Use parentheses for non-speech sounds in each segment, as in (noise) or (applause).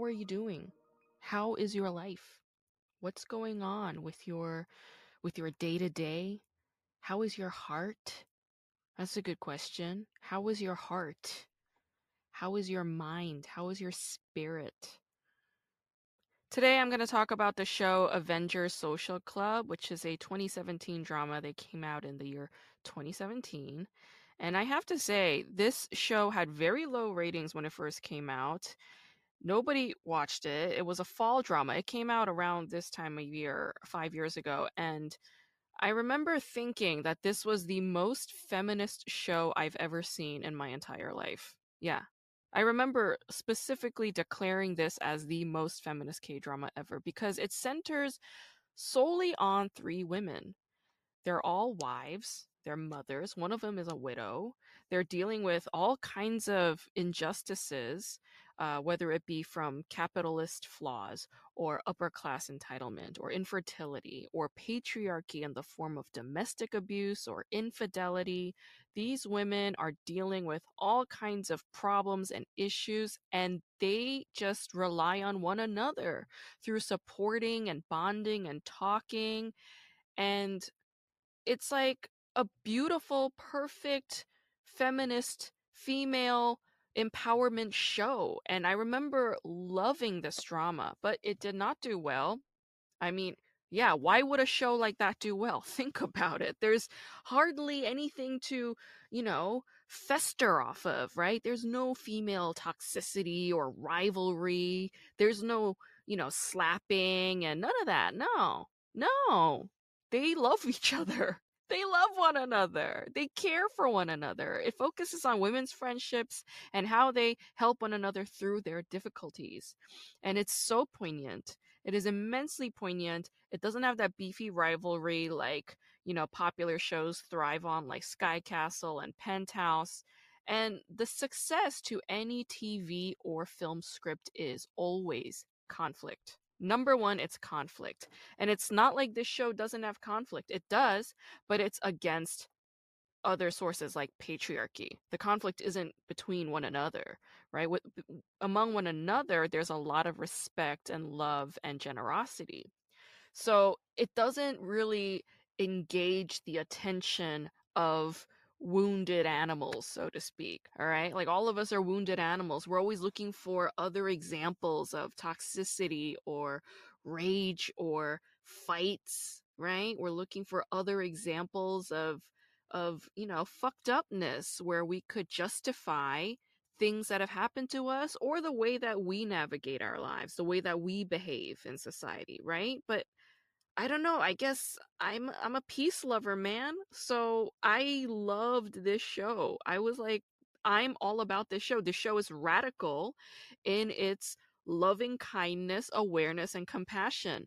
How are you doing? How is your life? What's going on with your with your day-to-day? How is your heart? That's a good question. How is your heart? How is your mind? How is your spirit? Today I'm going to talk about the show Avengers Social Club, which is a 2017 drama that came out in the year 2017. And I have to say, this show had very low ratings when it first came out. Nobody watched it. It was a fall drama. It came out around this time of year, five years ago. And I remember thinking that this was the most feminist show I've ever seen in my entire life. Yeah. I remember specifically declaring this as the most feminist K drama ever because it centers solely on three women. They're all wives, they're mothers. One of them is a widow. They're dealing with all kinds of injustices, uh, whether it be from capitalist flaws or upper class entitlement or infertility or patriarchy in the form of domestic abuse or infidelity. These women are dealing with all kinds of problems and issues, and they just rely on one another through supporting and bonding and talking. And it's like a beautiful, perfect, feminist, female empowerment show. And I remember loving this drama, but it did not do well. I mean, yeah, why would a show like that do well? (laughs) Think about it. There's hardly anything to, you know, fester off of, right? There's no female toxicity or rivalry. There's no, you know, slapping and none of that. No, no. They love (laughs) each other. They love one another. They care for one another. It focuses on women's friendships and how they help one another through their difficulties. And it's so poignant. It is immensely poignant. It doesn't have that beefy rivalry like, you know, popular shows thrive on, like Sky Castle and Penthouse. And the success to any TV or film script is always conflict. Number one, it's conflict. And it's not like this show doesn't have conflict. It does, but it's against other sources like patriarchy. The conflict isn't between one another, right? With, among one another, there's a lot of respect and love and generosity. So it doesn't really engage the attention of wounded animals, so to speak. All right. Like all of us are wounded animals. We're always looking for other examples of toxicity or rage or fights, right? We're looking for other examples of of, you know, fucked upness where we could justify things that have happened to us or the way that we navigate our lives, the way that we behave in society, right? But I don't know. I guess I'm I'm a peace lover, man. So I loved this show. I was like, I'm all about this show. This show is radical in its loving kindness, awareness, and compassion.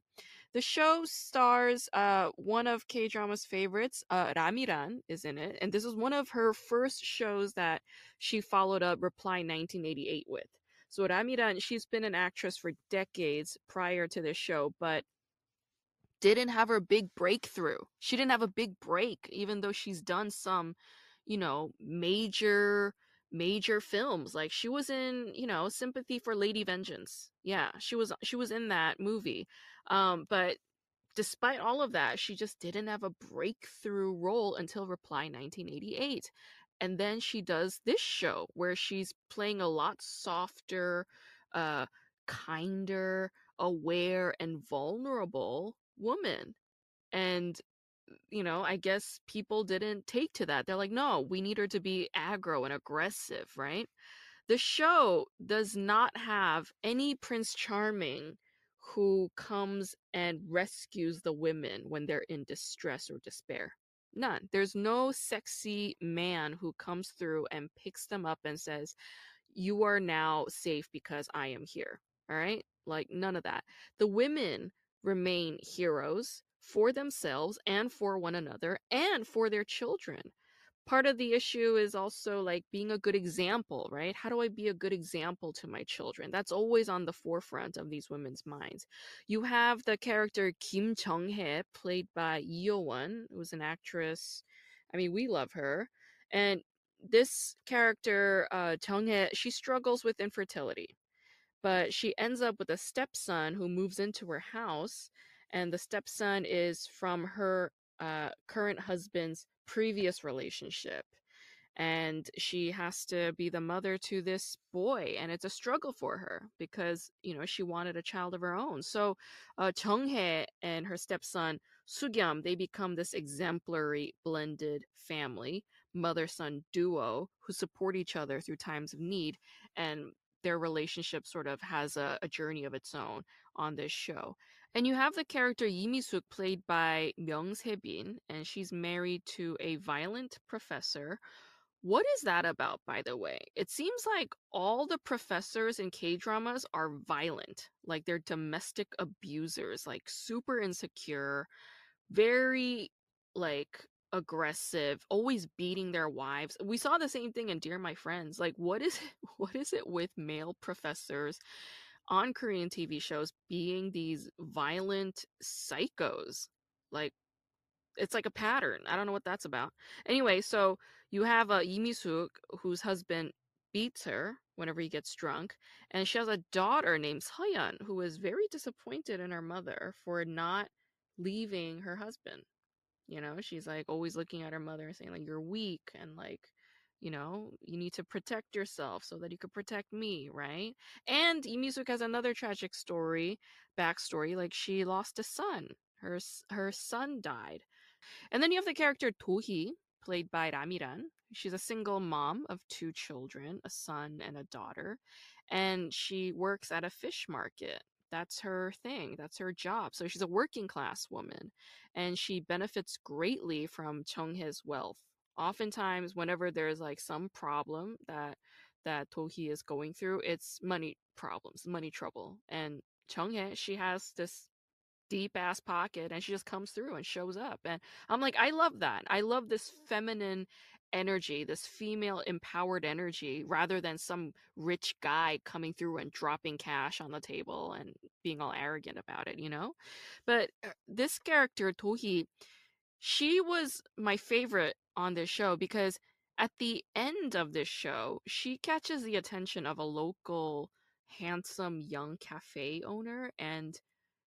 The show stars uh, one of K drama's favorites, uh, Ra Mi-ran, is in it, and this is one of her first shows that she followed up Reply 1988 with. So Ra Mi-ran, she's been an actress for decades prior to this show, but didn't have her big breakthrough. She didn't have a big break, even though she's done some, you know, major major films. Like she was in, you know, Sympathy for Lady Vengeance. Yeah, she was she was in that movie. Um, but despite all of that, she just didn't have a breakthrough role until Reply 1988. And then she does this show where she's playing a lot softer, uh, kinder, aware, and vulnerable woman. And, uh, you know, I guess people didn't take to that. They're like, no, we need her to be aggro and aggressive, right? The show does not have any Prince Charming who comes and rescues the women when they're in distress or despair. None. There's no sexy man who comes through and picks them up and says, You are now safe because I am here. All right? Like, none of that. The women remain heroes for themselves and for one another and for their children part of the issue is also like being a good example, right? How do I be a good example to my children? That's always on the forefront of these women's minds. You have the character Kim Jung-hye, played by Lee Yo-won, who's an actress. I mean, we love her. And this character, uh, Jung-hye, she struggles with infertility. But she ends up with a stepson who moves into her house, and the stepson is from her uh, current husband's previous relationship and she has to be the mother to this boy and it's a struggle for her because you know she wanted a child of her own. So uh, Jung-hye and her stepson Sugyam they become this exemplary blended family mother son duo who support each other through times of need and their relationship sort of has a, a journey of its own on this show and you have the character Lee Mi-suk played by Myung Se-bin, and she's married to a violent professor. What is that about, by the way? It seems like all the professors in K dramas are violent. Like they're domestic abusers, like super insecure, very like aggressive, always beating their wives. We saw the same thing in Dear My Friends. Like what is it, (laughs) what is it with male professors on Korean TV shows being these violent psychos. Like it's like a pattern. I don't know what that's about. Anyway, so you have a uh, Lee Mi-suk whose husband beats her whenever he gets drunk, and she has a daughter named Soyeon who is very disappointed in her mother for not leaving her husband. You know, she's like always looking at her mother and saying like you're weak and like you know you need to protect yourself so that you could protect me right? And Mi-suk has another tragic story backstory like she lost a son. Her her son died. And then you have the character Do-hee played by Ra Mi-ran. She's a single mom of two children a son and a daughter and she works at a fish market that's her thing that's her job so she's a working class woman and she benefits greatly from Jung-hye's wealth oftentimes whenever there's like some problem that that Do-hee is going through, it's money problems, money trouble. And Jung-hye, she has this deep ass pocket and she just comes through and shows up. And I'm like, I love that. I love this feminine energy, this female empowered energy, rather than some rich guy coming through and dropping cash on the table and being all arrogant about it, you know? But uh, this character, Do-hee, she was my favorite on this show because at the end of this show, she catches the attention of a local handsome young cafe owner and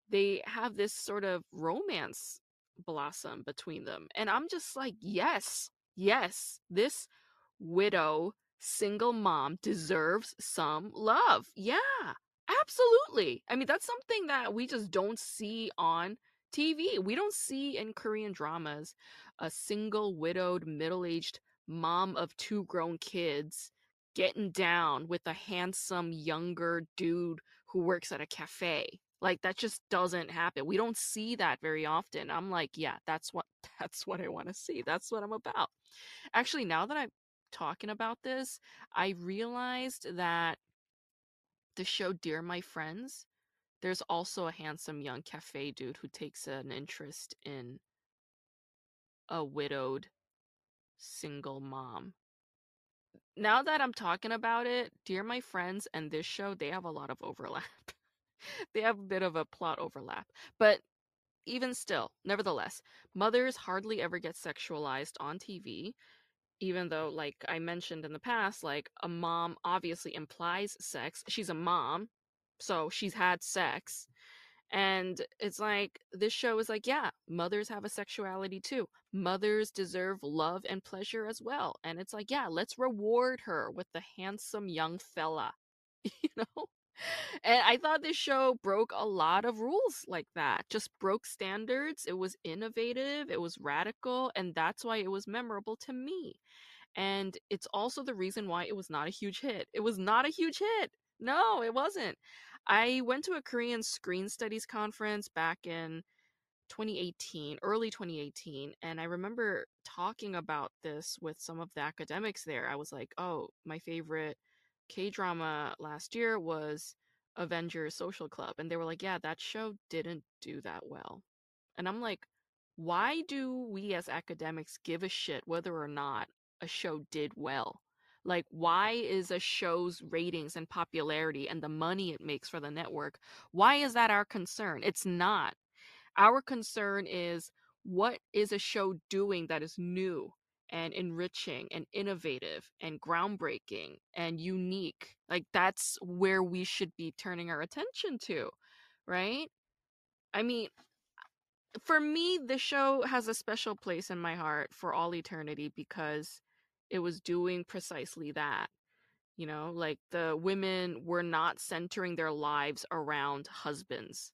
they have this sort of romance blossom between them. And I'm just like, yes, yes, this widow single mom deserves some love. Yeah, absolutely. I mean, that's something that we just don't see on TV. We don't see in Korean dramas a single widowed middle-aged mom of two grown kids getting down with a handsome younger dude who works at a cafe. Like that just doesn't happen. We don't see that very often. I'm like, yeah, that's what (laughs) that's what I want to see. That's what I'm about. Actually, now that I'm talking about this, I realized that the show Dear My Friends there's also a handsome young cafe dude who takes an interest in a widowed single mom. Now that I'm talking about it, Dear My Friends and this show, they have a lot of overlap. (laughs) (laughs) they have a bit of a plot overlap. But even still, nevertheless, mothers hardly ever get sexualized on TV, even though, like I mentioned in the past, like a mom obviously implies sex. She's a mom, so she's had sex and it's like this show is like yeah mothers have a sexuality too mothers deserve love and pleasure as well and it's like yeah let's reward her with the handsome young fella (laughs) you know and i thought this show broke a lot of rules like that just broke standards it was innovative it was radical and that's why it was memorable to me and it's also the reason why it was not a huge hit it was not a huge hit no, it wasn't. I went to a Korean screen studies conference back in 2018, early 2018, and I remember talking about this with some of the academics there. I was like, "Oh, my favorite K-drama last year was Avengers Social Club." And they were like, "Yeah, that show didn't do that well." And I'm like, "Why do we as academics give a shit whether or not a show did well?" Like, why is a show's ratings and popularity and the money it makes for the network, why is that our concern? It's not. Our concern is what is a show doing that is new and enriching and innovative and groundbreaking and unique? Like, that's where we should be turning our attention to, right? I mean, for me, the show has a special place in my heart for all eternity because it was doing precisely that. You know, like the women were not centering their lives around husbands.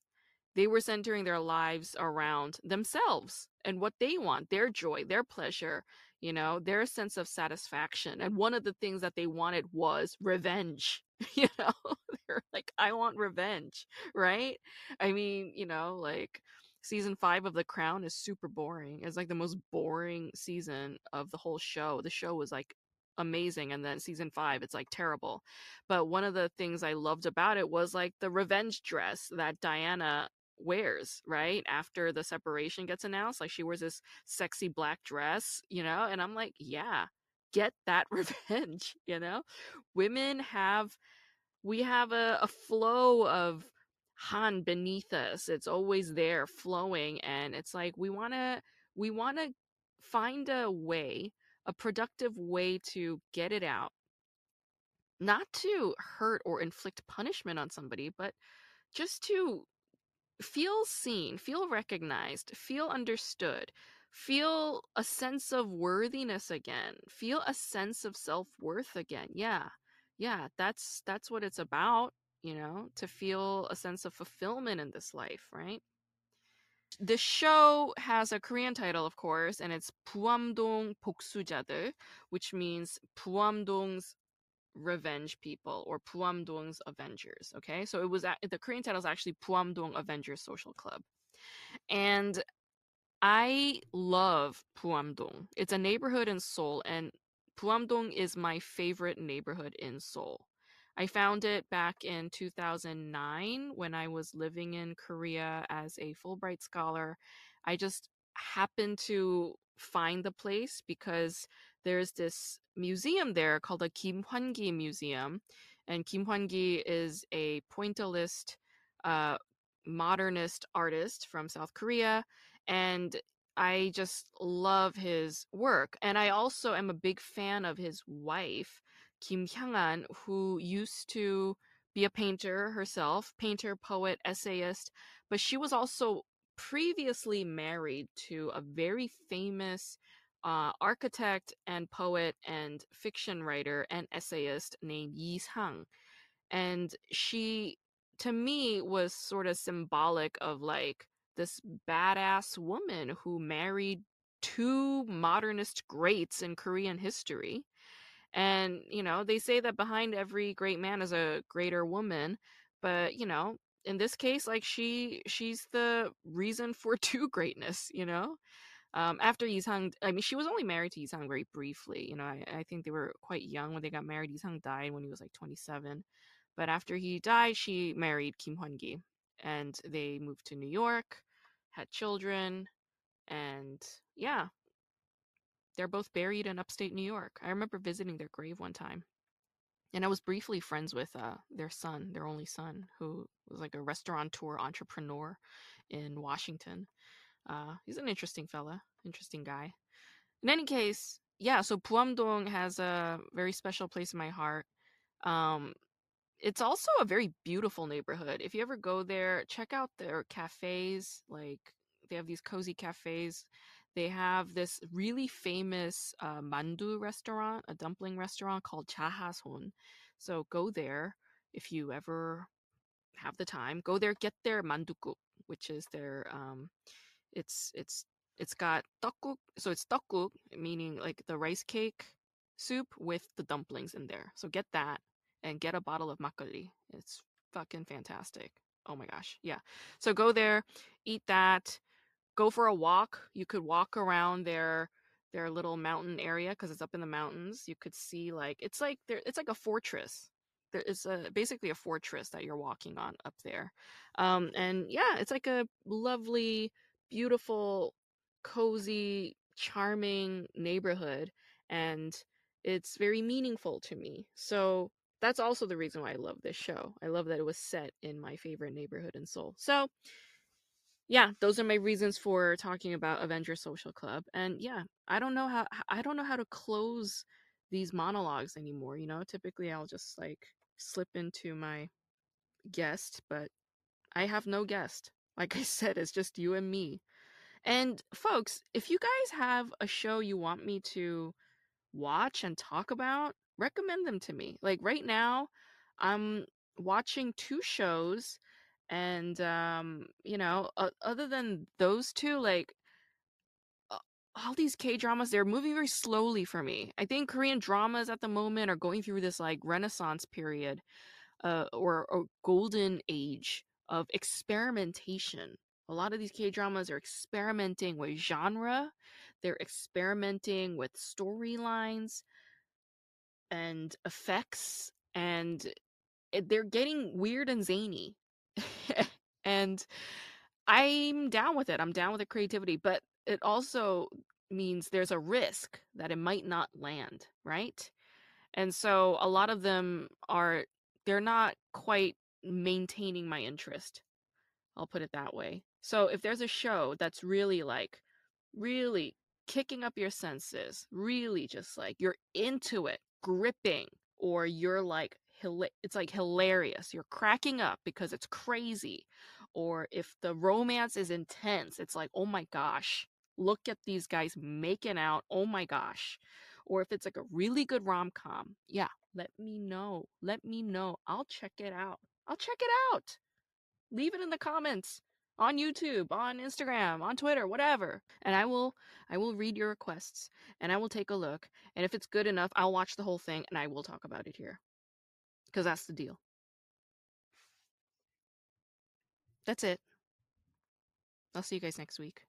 They were centering their lives around themselves and what they want, their joy, their pleasure, you know, their sense of satisfaction. And one of the things that they wanted was revenge. (laughs) You know, (laughs) they're like, I want revenge, right? I mean, you know, like season five of The Crown is super boring. It's like the most boring season of the whole show. The show was like amazing and then season five it's like terrible but one of the things i loved about it was like the revenge dress that diana wears right after the separation gets announced like she wears this sexy black dress you know and i'm like yeah get that (laughs) revenge you know? Women have we have a, a flow of han beneath us it's always there flowing and it's like we want to we want to find a way a productive way to get it out. Not to hurt or inflict punishment on somebody but just to feel seen, feel recognized, feel understood, feel a sense of worthiness again, feel a sense of self-worth again. Yeah. Yeah, that's that's what it's about, you know, to feel a sense of fulfillment in this life, right? The show has a Korean title, of course, and it's Puamdong Poksujadeul, which means Puamdong's revenge people or Puamdong's Avengers. Okay, so it was at, the Korean title is actually Puamdong Avengers Social Club, and I love Puamdong. It's a neighborhood in Seoul, and Puamdong is my favorite neighborhood in Seoul. I found it back in 2009 when I was living in Korea as a Fulbright scholar. I just happened to find the place because there's this museum there called the Kim Hwan-gi Museum. And Kim Hwan-gi is a pointillist, uh, modernist artist from South Korea. And I just love his work. And I also am a big fan of his wife. Kim Hyang-an, who used to be a painter herself, painter, poet, essayist, but she was also previously married to a very famous uh, architect and poet and fiction writer and essayist named Yi Sang. And she, to me, was sort of symbolic of like this badass woman who married two modernist greats in Korean history and, you know, they say that behind every great man is a greater woman, but, you know, in this case like she she's the reason for (laughs) two greatness, you know? Um, after Yisang, I mean, she was only married to Yisang very briefly. You know, I, I think they were quite young when they got married. Yisang died when he was like 27. But after he died, she married Kim Hwan-gi. And they moved to New York, had children, and yeah, they're both buried in upstate New York. I remember visiting their grave one time. And I was briefly friends with uh, their son, their only son, who was like a restaurateur entrepreneur in Washington. Uh, he's an interesting fella, interesting guy. In any case, yeah, so Puamdong has a very special place in my heart. Um, it's also a very beautiful neighborhood. If you ever go there, check out their cafes. Like they have these cozy cafes they have this really famous uh, mandu restaurant, a dumpling restaurant called Chahason. So go there if you ever have the time. Go there, get their mandukuk, which is their um, it's it's it's got tteokguk, so it's tteokguk, meaning like the rice cake soup with the dumplings in there. So get that and get a bottle of makgeolli. It's fucking fantastic. Oh my gosh, yeah. So go there, eat that go for a walk. You could walk around their their little mountain area because it's up in the mountains. You could see like it's like there it's like a fortress. There is a basically a fortress that you're walking on up there. Um, and yeah, it's like a lovely, beautiful, cozy, charming neighborhood, and it's very meaningful to me. So that's also the reason why I love this show. I love that it was set in my favorite neighborhood in Seoul. So yeah, those are my reasons for talking about Avengers Social Club. And yeah, I don't know how I don't know how to close these monologues anymore, you know? Typically I'll just like slip into my guest, but I have no guest. Like I said, it's just you and me. And folks, if you guys have a show you want me to watch and talk about, recommend them to me. Like right now, I'm watching two shows and um you know uh, other than those two like all these K dramas, they're moving very slowly for me. I think Korean dramas at the moment are going through this like renaissance period, uh, or, or golden age of experimentation. A lot of these K dramas are experimenting with genre, they're experimenting with storylines and effects, and eh, they're getting weird and zany. (laughs) and I'm down with it. I'm down with the creativity, but it also means there's a risk that it might not land, right? And so a lot of them are they're not quite maintaining my interest. I'll put it that way. So if there's a show that's really like really kicking up your senses, really just like you're into it, gripping, or you're like it's like hilarious. You're cracking up because it's crazy. Or if the romance is intense, it's like, oh my gosh, look at these guys making out. Oh my gosh. Or if it's like a really good rom com, yeah, let me know. Let me know. I'll check it out. I'll check it out. Leave it in the comments on YouTube, on Instagram, on Twitter, whatever. And I will I will read your requests and I will take a look. And if it's good enough, I'll watch the whole thing and I will talk about it here. Cuz that's the deal. That's it. I'll see you guys next week.